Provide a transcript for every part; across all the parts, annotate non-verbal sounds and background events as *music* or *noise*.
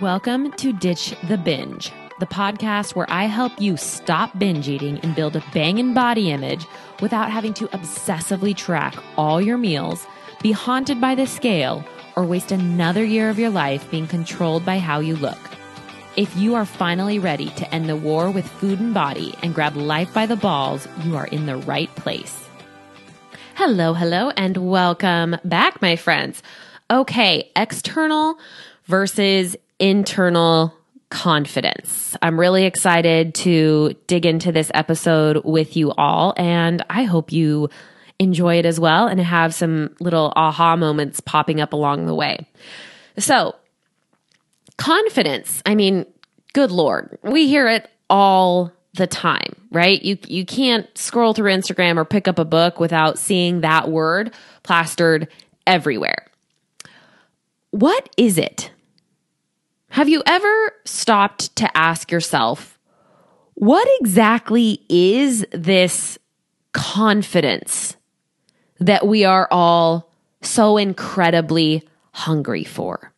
Welcome to Ditch the Binge, the podcast where I help you stop binge eating and build a banging body image without having to obsessively track all your meals, be haunted by the scale, or waste another year of your life being controlled by how you look. If you are finally ready to end the war with food and body and grab life by the balls, you are in the right place. Hello, hello, and welcome back, my friends. Okay, external versus internal confidence. I'm really excited to dig into this episode with you all, and I hope you enjoy it as well and have some little aha moments popping up along the way. So, confidence, I mean, good lord, we hear it all the time, right? You you can't scroll through Instagram or pick up a book without seeing that word plastered everywhere. What is it have you ever stopped to ask yourself, what exactly is this confidence that we are all so incredibly hungry for?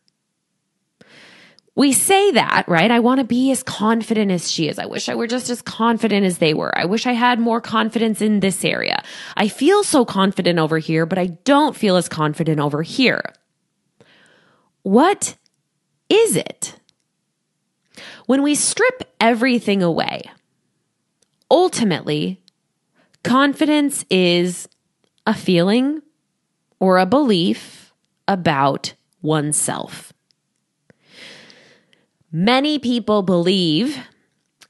We say that, right? I want to be as confident as she is. I wish I were just as confident as they were. I wish I had more confidence in this area. I feel so confident over here, but I don't feel as confident over here. What is it? When we strip everything away, ultimately, confidence is a feeling or a belief about oneself. Many people believe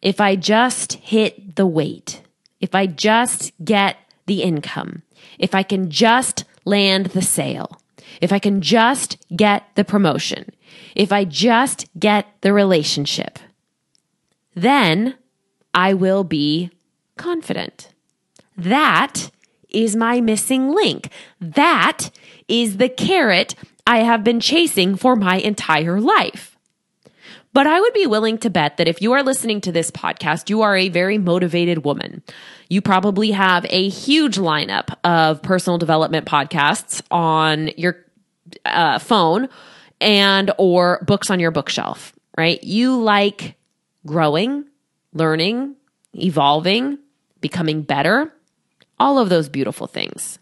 if I just hit the weight, if I just get the income, if I can just land the sale, if I can just get the promotion, if I just get the relationship, then I will be confident. That is my missing link. That is the carrot I have been chasing for my entire life. But I would be willing to bet that if you are listening to this podcast, you are a very motivated woman. You probably have a huge lineup of personal development podcasts on your uh, phone and or books on your bookshelf, right? You like growing, learning, evolving, becoming better, all of those beautiful things.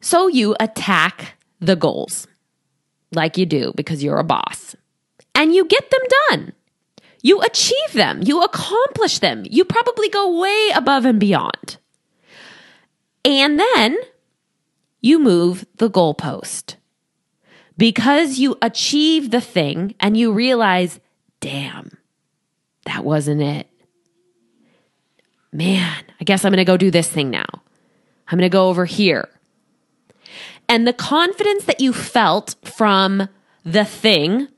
So you attack the goals like you do because you're a boss and you get them done. You achieve them. You accomplish them. You probably go way above and beyond. And then you move the goalpost because you achieve the thing and you realize, damn, that wasn't it. Man, I guess I'm going to go do this thing now. I'm going to go over here. And the confidence that you felt from the thing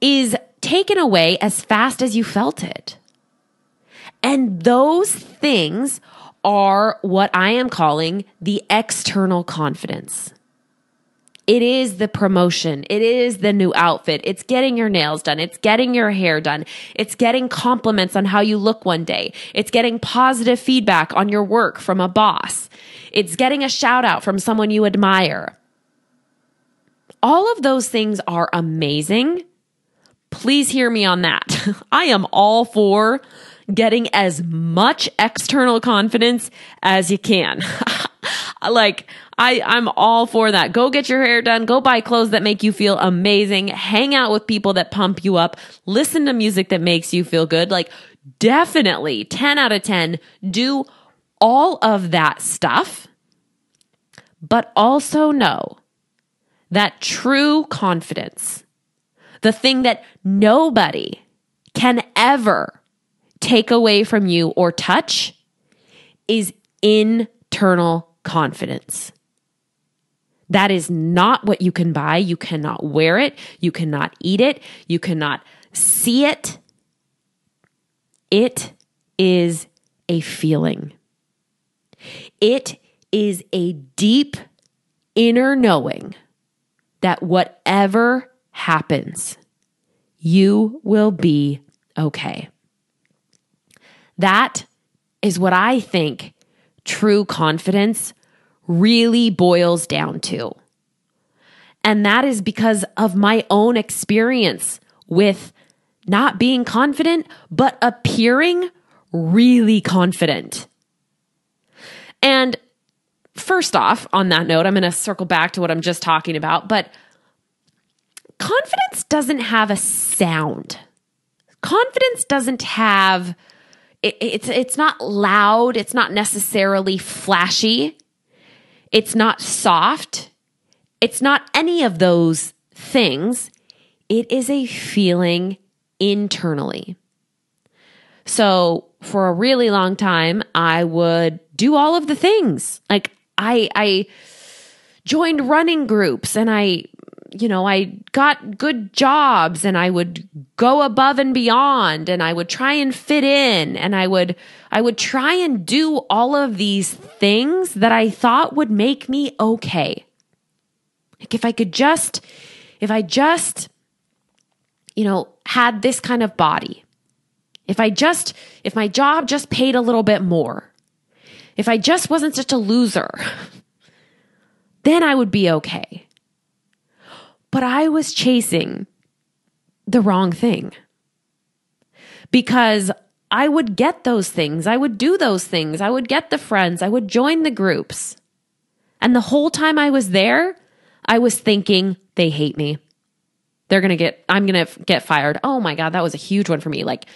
is taken away as fast as you felt it. And those things are what I am calling the external confidence. It is the promotion. It is the new outfit. It's getting your nails done. It's getting your hair done. It's getting compliments on how you look one day. It's getting positive feedback on your work from a boss. It's getting a shout out from someone you admire. All of those things are amazing. Please hear me on that. *laughs* I am all for getting as much external confidence as you can. *laughs* like I I'm all for that. Go get your hair done, go buy clothes that make you feel amazing, hang out with people that pump you up, listen to music that makes you feel good. Like definitely 10 out of 10 do all of that stuff. But also know that true confidence, the thing that nobody can ever take away from you or touch is internal confidence. That is not what you can buy. You cannot wear it. You cannot eat it. You cannot see it. It is a feeling. It is a deep inner knowing that whatever happens, you will be okay. That is what I think true confidence really boils down to. And that is because of my own experience with not being confident, but appearing really confident. And first off, on that note, I'm going to circle back to what I'm just talking about, but confidence doesn't have a sound. Confidence doesn't have it, it's it's not loud, it's not necessarily flashy. It's not soft. It's not any of those things. It is a feeling internally. So, for a really long time, I would do all of the things. Like I I joined running groups and I you know, I got good jobs and I would go above and beyond and I would try and fit in and I would I would try and do all of these things that I thought would make me okay. Like if I could just if I just you know, had this kind of body. If I just if my job just paid a little bit more. If I just wasn't such a loser, *laughs* then I would be okay. But I was chasing the wrong thing because I would get those things. I would do those things. I would get the friends. I would join the groups. And the whole time I was there, I was thinking, they hate me. They're going to get, I'm going to get fired. Oh my God, that was a huge one for me. Like,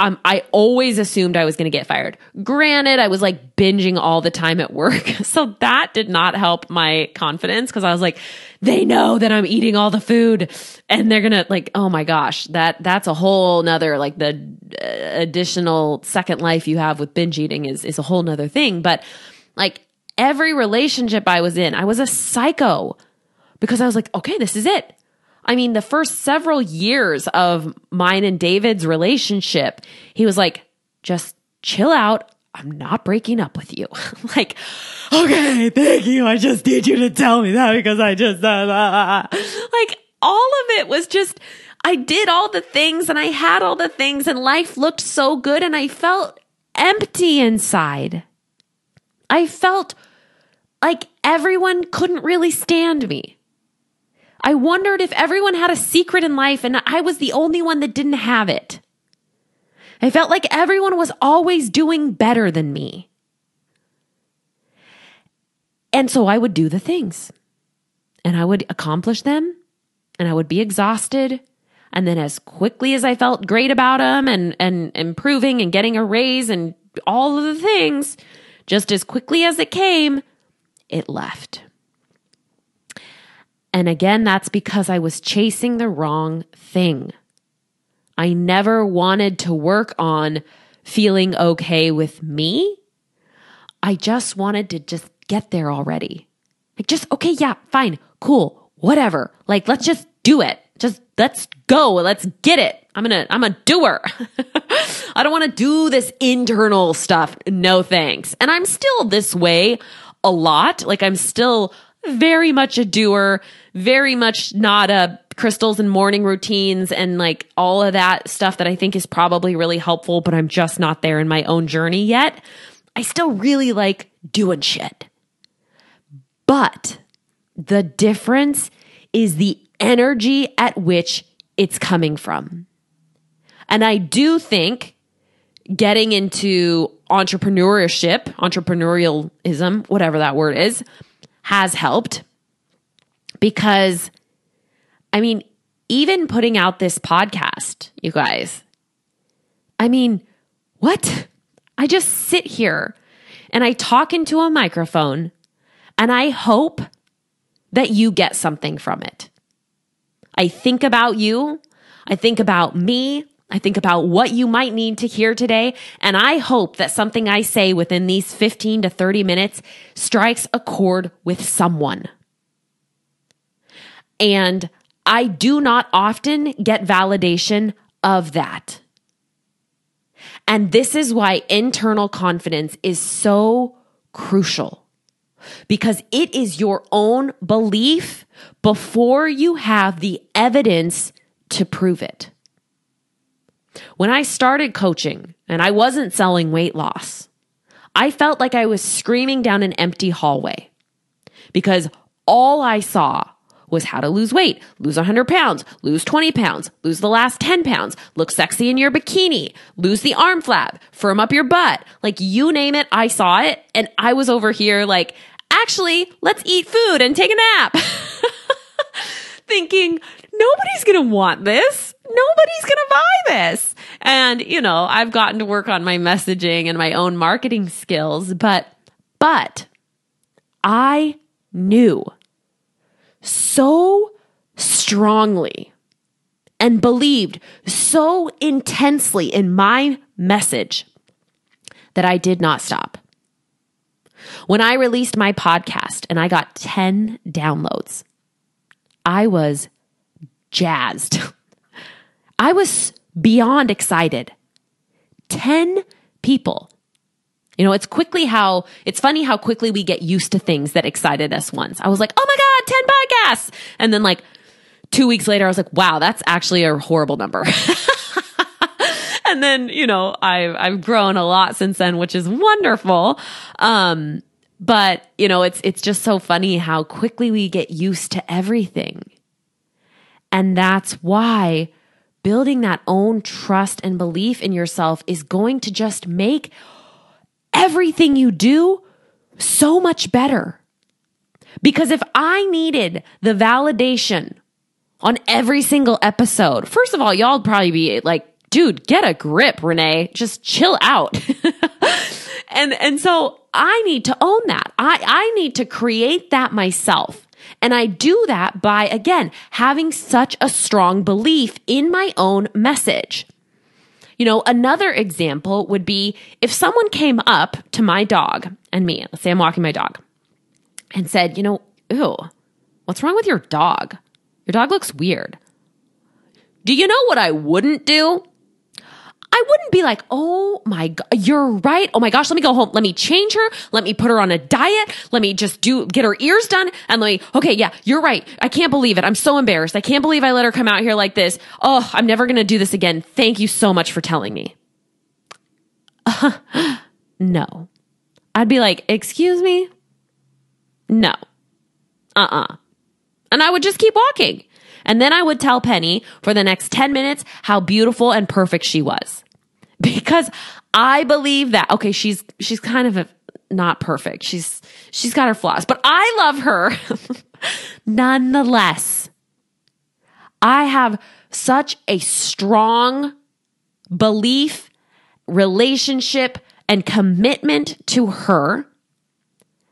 um, I always assumed I was going to get fired. Granted, I was like binging all the time at work. *laughs* So that did not help my confidence because I was like, they know that I'm eating all the food and they're going to like, oh my gosh, that, that's a whole nother, like the uh, additional second life you have with binge eating is, is a whole nother thing. But like every relationship I was in, I was a psycho because I was like, okay, this is it. I mean, the first several years of mine and David's relationship, he was like, just chill out. I'm not breaking up with you. *laughs* like, okay, thank you. I just need you to tell me that because I just, uh, like, all of it was just, I did all the things and I had all the things and life looked so good and I felt empty inside. I felt like everyone couldn't really stand me. I wondered if everyone had a secret in life and I was the only one that didn't have it. I felt like everyone was always doing better than me. And so I would do the things and I would accomplish them and I would be exhausted. And then as quickly as I felt great about them and, and improving and getting a raise and all of the things, just as quickly as it came, it left. And again, that's because I was chasing the wrong thing. I never wanted to work on feeling okay with me. I just wanted to just get there already. Like, just, okay, yeah, fine, cool, whatever. Like, let's just do it. Just let's go. Let's get it. I'm gonna, I'm a doer. *laughs* I don't want to do this internal stuff. No thanks. And I'm still this way a lot. Like, I'm still very much a doer very much not a crystals and morning routines and like all of that stuff that I think is probably really helpful, but I'm just not there in my own journey yet. I still really like doing shit. But the difference is the energy at which it's coming from. And I do think getting into entrepreneurship, entrepreneurialism, whatever that word is, has helped because I mean, even putting out this podcast, you guys, I mean, what? I just sit here and I talk into a microphone and I hope that you get something from it. I think about you. I think about me. I think about what you might need to hear today. And I hope that something I say within these 15 to 30 minutes strikes a chord with someone. And I do not often get validation of that. And this is why internal confidence is so crucial because it is your own belief before you have the evidence to prove it. When I started coaching and I wasn't selling weight loss, I felt like I was screaming down an empty hallway because all I saw was how to lose weight, lose 100 pounds, lose 20 pounds, lose the last 10 pounds, look sexy in your bikini, lose the arm flab, firm up your butt. Like you name it, I saw it. And I was over here like, actually, let's eat food and take a nap. *laughs* Thinking, nobody's going to want this. Nobody's going to buy this. And, you know, I've gotten to work on my messaging and my own marketing skills, but, but I knew so strongly and believed so intensely in my message that I did not stop. When I released my podcast and I got 10 downloads, I was jazzed. I was beyond excited. 10 people. You know, it's quickly how, it's funny how quickly we get used to things that excited us once. I was like, oh my God, 10 podcasts. And then like two weeks later, I was like, wow, that's actually a horrible number. *laughs* and then, you know, I've, I've grown a lot since then, which is wonderful. Um, but you know, it's, it's just so funny how quickly we get used to everything. And that's why building that own trust and belief in yourself is going to just make everything you do so much better. Because if I needed the validation on every single episode, first of all, y'all probably be like, dude, get a grip, Renee. Just chill out. *laughs* and, and so I need to own that. I, I need to create that myself. And I do that by, again, having such a strong belief in my own message. You know, another example would be if someone came up to my dog and me, let's say I'm walking my dog, and said, you know, ew, what's wrong with your dog? Your dog looks weird. Do you know what I wouldn't do? I wouldn't be like, oh my God, you're right. Oh my gosh, let me go home. Let me change her. Let me put her on a diet. Let me just do, get her ears done. And let me, okay, yeah, you're right. I can't believe it. I'm so embarrassed. I can't believe I let her come out here like this. Oh, I'm never going to do this again. Thank you so much for telling me. *laughs* No. I'd be like, excuse me? No. Uh uh-uh. uh. And I would just keep walking. And then I would tell Penny for the next 10 minutes how beautiful and perfect she was because I believe that, okay, she's, she's kind of a, not perfect. She's, she's got her flaws, but I love her *laughs* nonetheless. I have such a strong belief, relationship, and commitment to her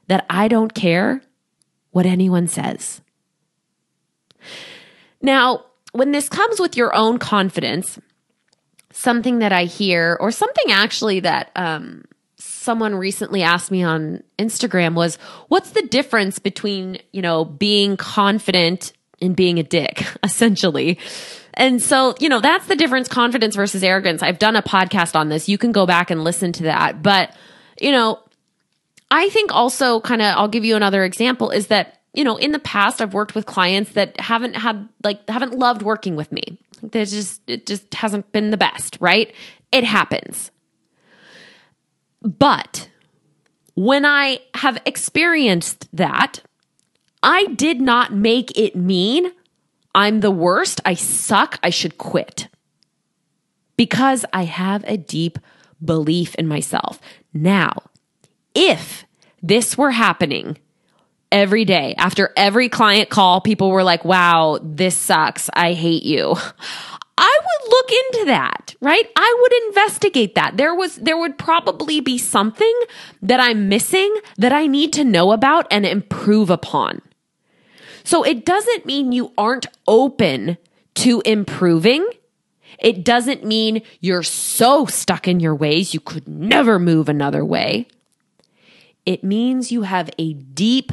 that I don't care what anyone says. Now, when this comes with your own confidence, something that I hear, or something actually that um, someone recently asked me on Instagram was, "What's the difference between you know being confident and being a dick?" *laughs* Essentially. And so, you know, that's the difference confidence versus arrogance. I've done a podcast on this. You can go back and listen to that. But, you know, I think also kind of, I'll give you another example is that, you know, in the past, I've worked with clients that haven't had, like, haven't loved working with me. There's just, it just hasn't been the best, right? It happens. But when I have experienced that, I did not make it mean I'm the worst, I suck, I should quit. Because I have a deep belief in myself. Now, if this were happening every day. After every client call, people were like, wow, this sucks. I hate you. I would look into that, right? I would investigate that. There was, there would probably be something that I'm missing that I need to know about and improve upon. So it doesn't mean you aren't open to improving. It doesn't mean you're so stuck in your ways you could never move another way. It means you have a deep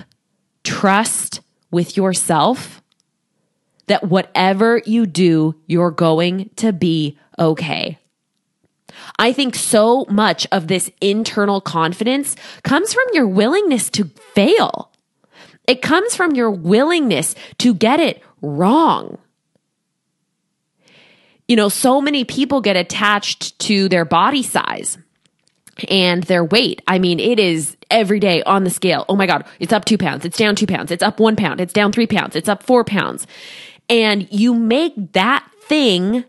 trust with yourself that whatever you do, you're going to be okay. I think so much of this internal confidence comes from your willingness to fail. It comes from your willingness to get it wrong. You know, so many people get attached to their body size. And their weight. I mean, it is every day on the scale. Oh my God, it's up two pounds. It's down two pounds. It's up one pound. It's down three pounds. It's up four pounds. And you make that thing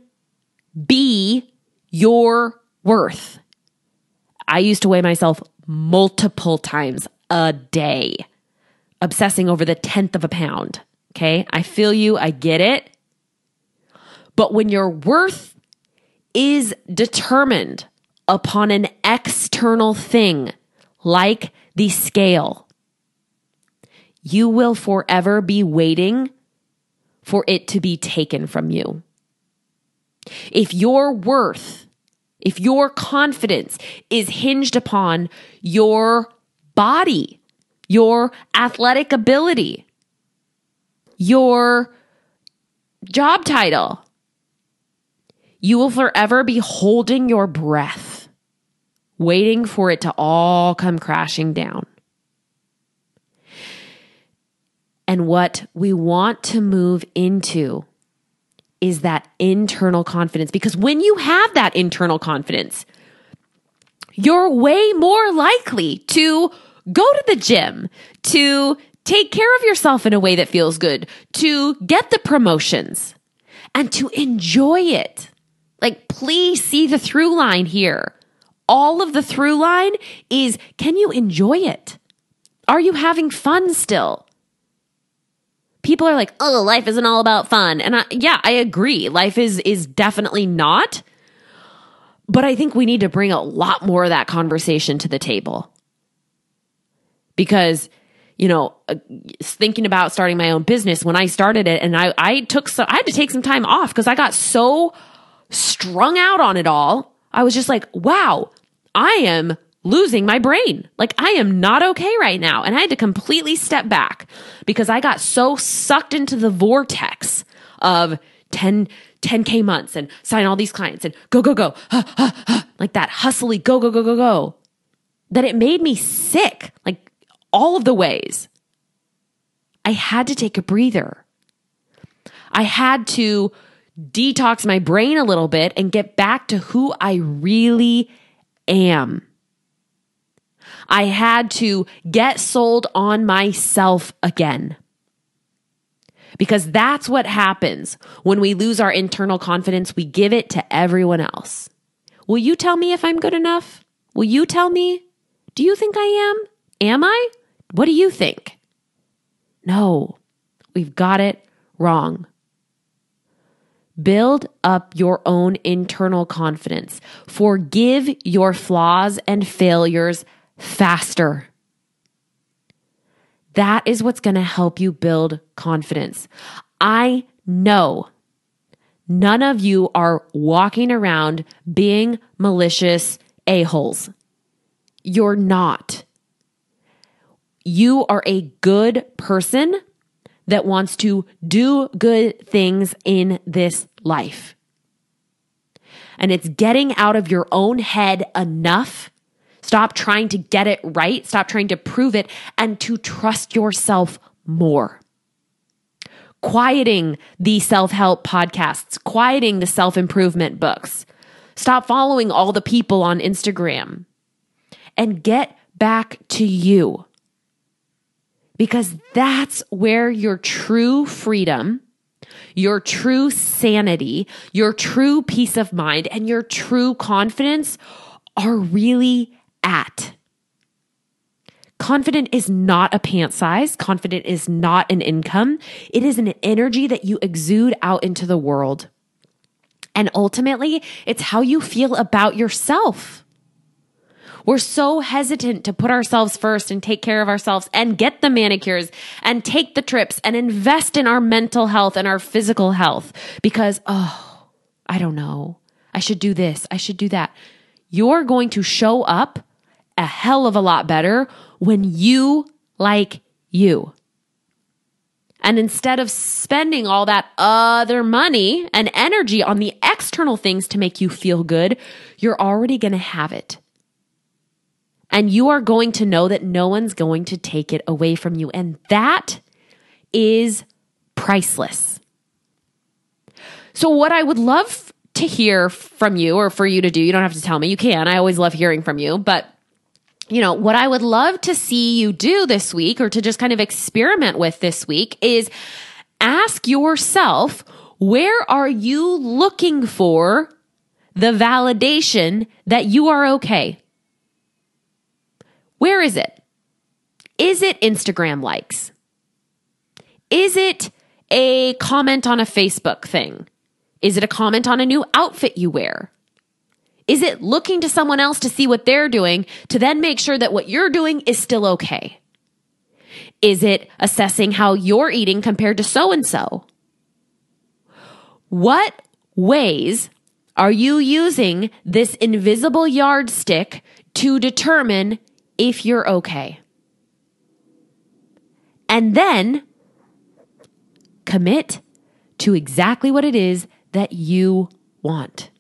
be your worth. I used to weigh myself multiple times a day, obsessing over the tenth of a pound. Okay. I feel you. I get it. But when your worth is determined upon an external thing like the scale, you will forever be waiting for it to be taken from you. If your worth, if your confidence is hinged upon your body, your athletic ability, your job title, you will forever be holding your breath, waiting for it to all come crashing down. And what we want to move into is that internal confidence. Because when you have that internal confidence, you're way more likely to go to the gym, to take care of yourself in a way that feels good, to get the promotions, and to enjoy it. Like, please see the through line here. All of the through line is can you enjoy it? Are you having fun still? People are like, "Oh, life isn't all about fun." And I, yeah, I agree. Life is is definitely not. But I think we need to bring a lot more of that conversation to the table. Because you know, uh, thinking about starting my own business when I started it and I, I took so, I had to take some time off because I got so strung out on it all, I was just like, wow, I am losing my brain. Like I am not okay right now. And I had to completely step back because I got so sucked into the vortex of 10, 10K months and sign all these clients and go, go, go, *gasps* like that hustly go, go, go, go, go, that it made me sick, like all of the ways. I had to take a breather. I had to detox my brain a little bit and get back to who I really am. I had to get sold on myself again. Because that's what happens when we lose our internal confidence. We give it to everyone else. Will you tell me if I'm good enough? Will you tell me? Do you think I am? Am I? What do you think? No, we've got it wrong. Build up your own internal confidence. Forgive your flaws and failures faster. That is what's going to help you build confidence. I know none of you are walking around being malicious a-holes. You're not. You are a good person that wants to do good things in this life. And it's getting out of your own head enough. Stop trying to get it right. Stop trying to prove it and to trust yourself more. Quieting the self help podcasts, quieting the self improvement books. Stop following all the people on Instagram and get back to you because that's where your true freedom, your true sanity, your true peace of mind, and your true confidence are really at. Confident is not a pant size. Confident is not an income. It is an energy that you exude out into the world. And ultimately, it's how you feel about yourself. We're so hesitant to put ourselves first and take care of ourselves and get the manicures and take the trips and invest in our mental health and our physical health because, oh, I don't know. I should do this. I should do that. You're going to show up a hell of a lot better when you like you. And instead of spending all that other money and energy on the external things to make you feel good, you're already going to have it. And you are going to know that no one's going to take it away from you. And that is priceless. So, what I would love to hear from you or for you to do. You don't have to tell me. You can. I always love hearing from you, but you know, what I would love to see you do this week or to just kind of experiment with this week is ask yourself, where are you looking for the validation that you are okay? Where is it? Is it Instagram likes? Is it a comment on a Facebook thing? Is it a comment on a new outfit you wear? Is it looking to someone else to see what they're doing to then make sure that what you're doing is still okay? Is it assessing how you're eating compared to so and so? What ways are you using this invisible yardstick to determine if you're okay? And then commit to exactly what it is that you want.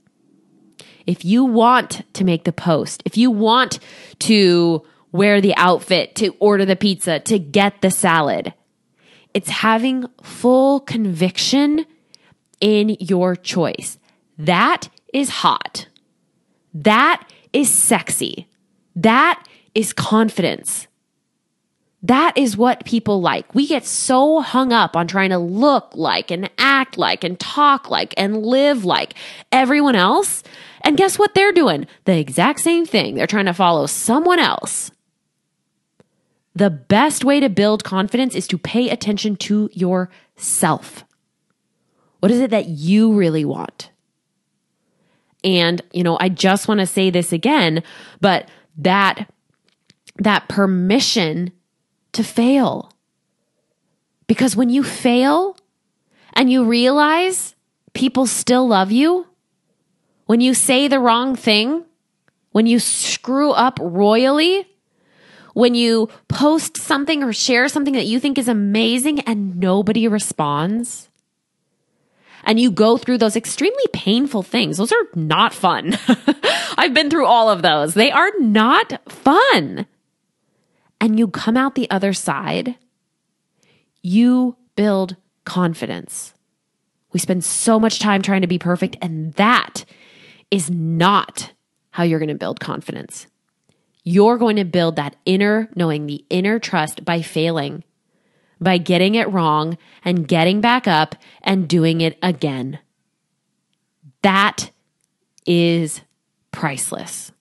If you want to make the post, if you want to wear the outfit, to order the pizza, to get the salad, it's having full conviction in your choice. That is hot. That is sexy. That is confidence. That is what people like. We get so hung up on trying to look like and act like and talk like and live like everyone else. And guess what they're doing? The exact same thing. They're trying to follow someone else. The best way to build confidence is to pay attention to yourself. What is it that you really want? And, you know, I just want to say this again, but that, that permission to fail. Because when you fail and you realize people still love you, when you say the wrong thing, when you screw up royally, when you post something or share something that you think is amazing and nobody responds, and you go through those extremely painful things, those are not fun. *laughs* I've been through all of those. They are not fun and you come out the other side, you build confidence. We spend so much time trying to be perfect, and that is not how you're going to build confidence. You're going to build that inner knowing, the inner trust by failing, by getting it wrong and getting back up and doing it again. That is priceless.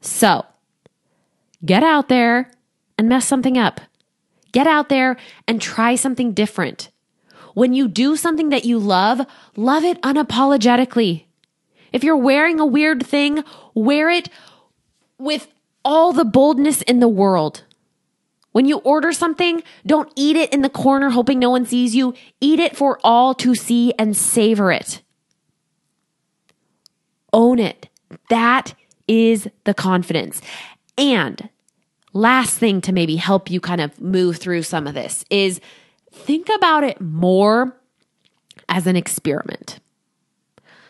So get out there and mess something up. Get out there and try something different. When you do something that you love, love it unapologetically. If you're wearing a weird thing, wear it with all the boldness in the world. When you order something, don't eat it in the corner hoping no one sees you. Eat it for all to see and savor it. Own it. That is the confidence. And last thing to maybe help you kind of move through some of this is think about it more as an experiment.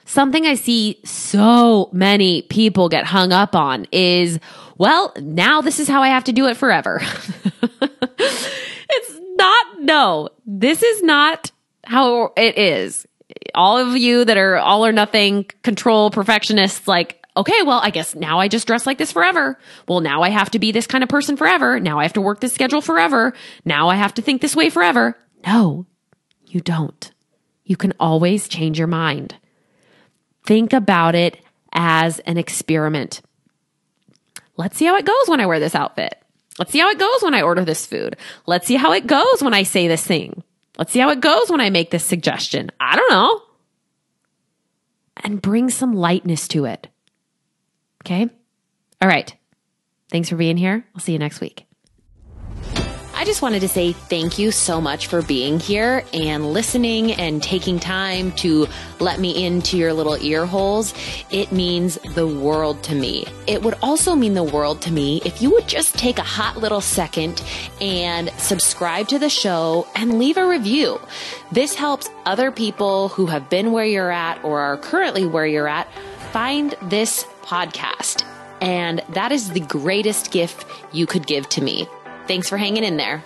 Something I see so many people get hung up on is, well, now this is how I have to do it forever. *laughs* it's not, no, this is not how it is. All of you that are all or nothing control perfectionists, like, okay, well, I guess now I just dress like this forever. Well, now I have to be this kind of person forever. Now I have to work this schedule forever. Now I have to think this way forever. No, you don't. You can always change your mind. Think about it as an experiment. Let's see how it goes when I wear this outfit. Let's see how it goes when I order this food. Let's see how it goes when I say this thing. Let's see how it goes when I make this suggestion. I don't know. And bring some lightness to it. Okay. All right. Thanks for being here. I'll see you next week. I just wanted to say thank you so much for being here and listening and taking time to let me into your little ear holes. It means the world to me. It would also mean the world to me if you would just take a hot little second and subscribe to the show and leave a review. This helps other people who have been where you're at or are currently where you're at find this podcast. And that is the greatest gift you could give to me. Thanks for hanging in there.